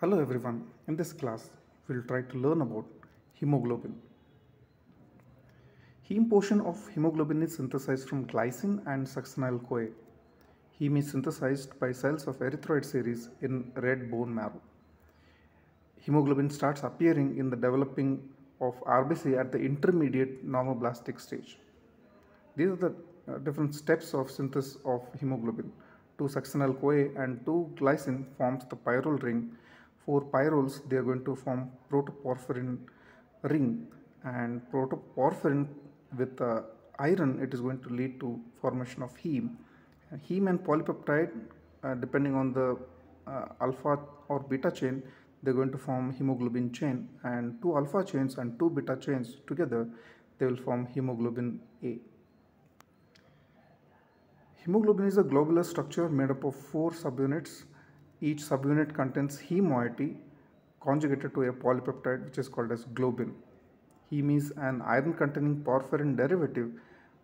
Hello everyone, in this class we'll try to learn about hemoglobin. Heme portion of hemoglobin is synthesized from glycine and succinyl-CoA. Heme is synthesized by cells of erythroid series in red bone marrow. Hemoglobin starts appearing in the developing of RBC at the intermediate normoblastic stage. These are the uh, different steps of synthesis of hemoglobin. Two succinyl CoA and two glycine forms the pyrrole ring. Four pyrroles, they are going to form protoporphyrin ring, and protoporphyrin with uh, iron, it is going to lead to formation of heme. Heme and polypeptide, uh, depending on the uh, alpha or beta chain, they're going to form hemoglobin chain, and two alpha chains and two beta chains together, they will form hemoglobin A. Hemoglobin is a globular structure made up of four subunits. Each subunit contains heme moiety conjugated to a polypeptide which is called as globin. Heme is an iron containing porphyrin derivative.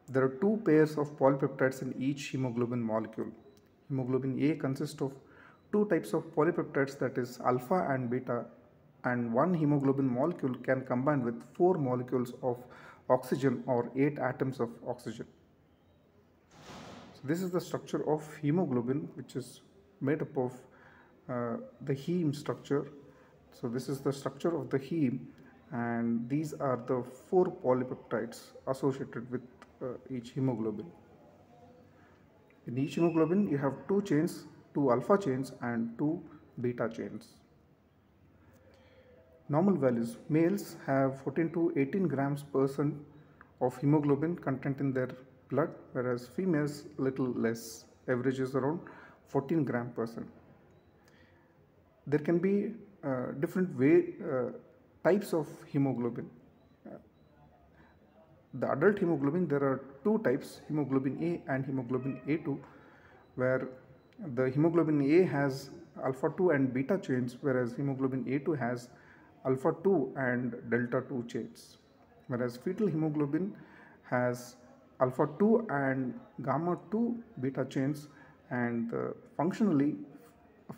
There are two pairs of polypeptides in each hemoglobin molecule. Hemoglobin A consists of two types of polypeptides that is alpha and beta and one hemoglobin molecule can combine with four molecules of oxygen or eight atoms of oxygen. So this is the structure of hemoglobin which is made up of uh, the heme structure. So this is the structure of the heme and these are the four polypeptides associated with uh, each hemoglobin. In each hemoglobin you have two chains, two alpha chains and two beta chains. Normal values. Males have 14 to 18 grams per cent of hemoglobin content in their blood whereas females little less average is around 14 gram per cent. There can be uh, different way, uh, types of hemoglobin. Uh, the adult hemoglobin there are two types hemoglobin A and hemoglobin A2 where the hemoglobin A has alpha 2 and beta chains whereas hemoglobin A2 has alpha 2 and delta 2 chains whereas fetal hemoglobin has alpha 2 and gamma 2 beta chains and uh, functionally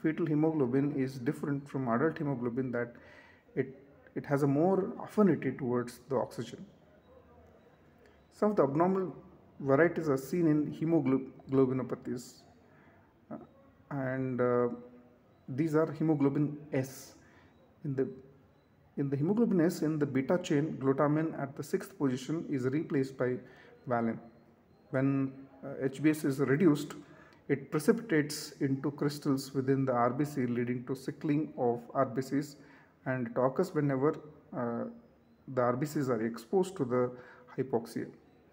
fetal hemoglobin is different from adult hemoglobin that it it has a more affinity towards the oxygen. Some of the abnormal varieties are seen in hemoglobinopathies uh, and uh, these are hemoglobin S. In the in the hemoglobin S in the beta chain glutamine at the sixth position is replaced by valine. When uh, HBS is reduced it precipitates into crystals within the RBC leading to sickling of RBCs and it occurs whenever uh, the RBCs are exposed to the hypoxia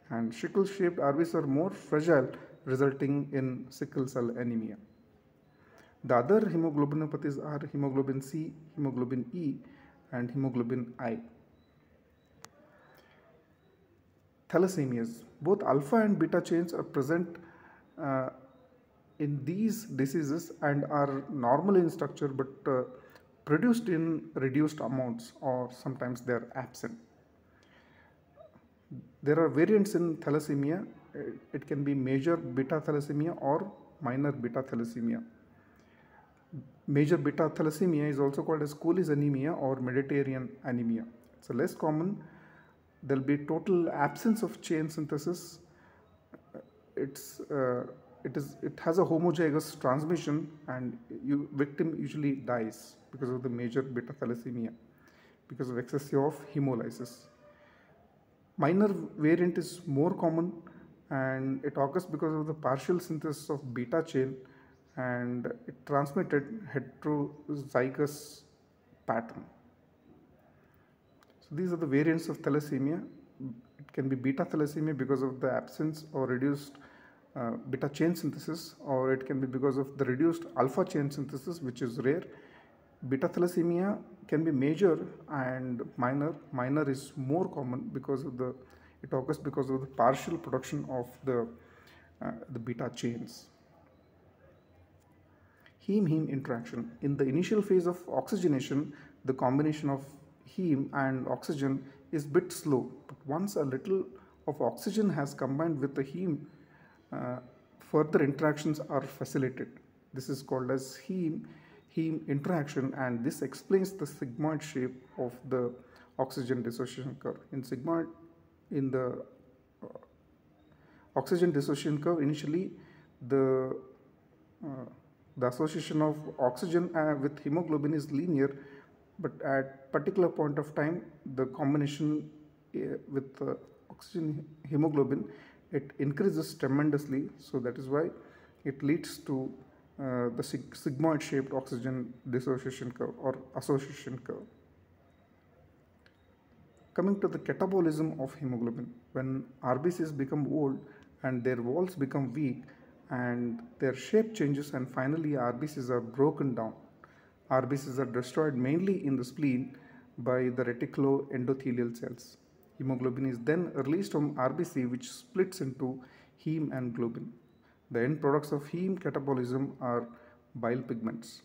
and sickle shaped RBCs are more fragile resulting in sickle cell anemia. The other hemoglobinopathies are hemoglobin C, hemoglobin E and hemoglobin I. Thalassemias. Both alpha and beta chains are present uh, in these diseases and are normal in structure but uh, produced in reduced amounts or sometimes they are absent. There are variants in thalassemia. It can be major beta thalassemia or minor beta thalassemia. Major beta thalassemia is also called as Cooley's anemia or Mediterranean anemia. It's a less common. There will be total absence of chain synthesis. It's uh, it is it has a homozygous transmission and you victim usually dies because of the major beta thalassemia because of excessive of hemolysis. Minor variant is more common and it occurs because of the partial synthesis of beta chain and it transmitted heterozygous pattern. So these are the variants of thalassemia. It can be beta thalassemia because of the absence or reduced uh, beta chain synthesis or it can be because of the reduced alpha chain synthesis which is rare. Beta thalassemia can be major and minor. Minor is more common because of the it occurs because of the partial production of the uh, the beta chains. Heme-heme interaction. In the initial phase of oxygenation, the combination of heme and oxygen is bit slow. But once a little of oxygen has combined with the heme, further interactions are facilitated. This is called as heme heme interaction and this explains the sigmoid shape of the oxygen dissociation curve. In sigmoid, in the uh, oxygen dissociation curve, initially the uh, the association of oxygen uh, with hemoglobin is linear, but at particular point of time, the combination uh, with oxygen hemoglobin, it increases tremendously. So that is why it leads to uh, the sig sigmoid shaped oxygen dissociation curve or association curve. Coming to the catabolism of hemoglobin, when RBCs become old and their walls become weak and their shape changes and finally RBCs are broken down. RBCs are destroyed mainly in the spleen by the reticuloendothelial cells. Hemoglobin is then released from RBC which splits into heme and globin. The end products of heme catabolism are bile pigments.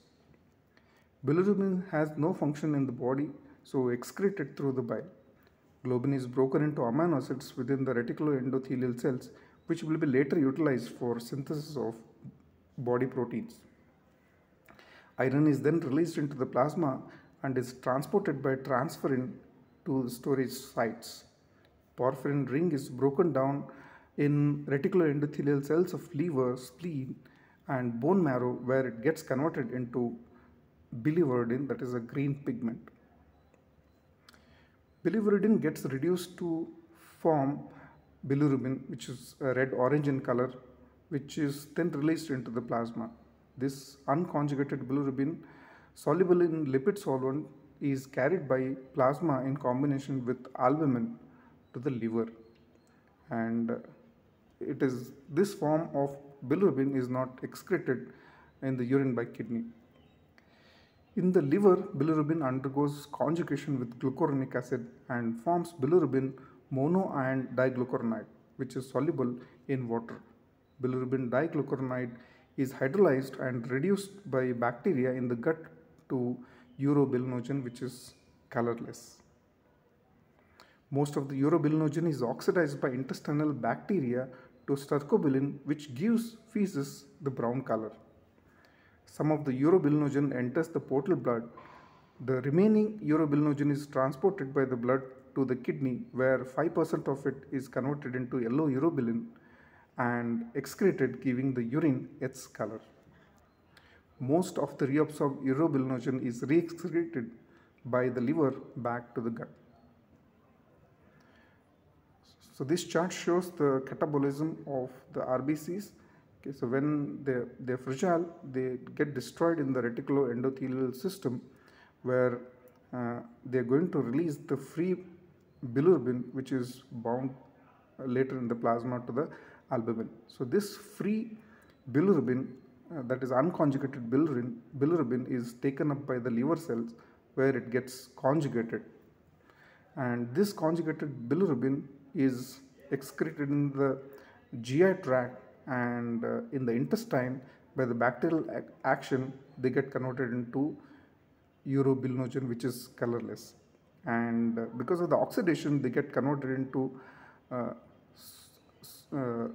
Bilirubin has no function in the body so excreted through the bile. Globin is broken into amino acids within the reticuloendothelial cells which will be later utilized for synthesis of body proteins. Iron is then released into the plasma and is transported by transferrin to storage sites. Porphyrin ring is broken down in reticuloendothelial cells of liver, spleen and bone marrow where it gets converted into biliverdin that is a green pigment. Biliverdin gets reduced to form bilirubin which is red orange in color which is then released into the plasma. This unconjugated bilirubin soluble in lipid solvent is carried by plasma in combination with albumin to the liver and it is this form of bilirubin is not excreted in the urine by kidney. In the liver, bilirubin undergoes conjugation with glucuronic acid and forms bilirubin monoiron diglucuronide which is soluble in water. Bilirubin diglucuronide is hydrolyzed and reduced by bacteria in the gut to urobilinogen which is colorless. Most of the urobilinogen is oxidized by intestinal bacteria to stercobilin which gives feces the brown color. Some of the urobilinogen enters the portal blood. The remaining urobilinogen is transported by the blood to the kidney where 5% of it is converted into yellow urobilin and excreted giving the urine its color. Most of the reabsorbed urobilinogen is re-excreted by the liver back to the gut. So this chart shows the catabolism of the RBCs. Okay, so when they, they're fragile, they get destroyed in the reticuloendothelial system where uh, they're going to release the free bilirubin which is bound later in the plasma to the albumin. So this free bilirubin uh, that is unconjugated bilirubin, bilirubin is taken up by the liver cells where it gets conjugated. And this conjugated bilirubin is excreted in the GI tract and uh, in the intestine. By the bacterial ac action they get converted into urobilinogen which is colorless. And uh, because of the oxidation they get converted into uh, uh,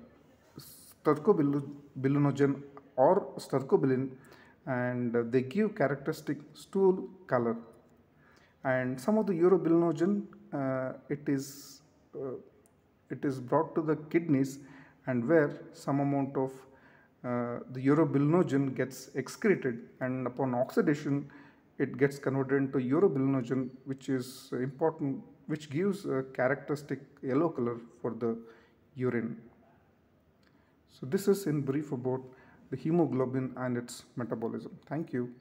stercobilinogen or stercobilin and they give characteristic stool color and some of the urobilinogen uh, it is uh, it is brought to the kidneys and where some amount of uh, the urobilinogen gets excreted and upon oxidation it gets converted into urobilinogen which is important which gives a characteristic yellow color for the urine. So this is in brief about the hemoglobin and its metabolism. Thank you.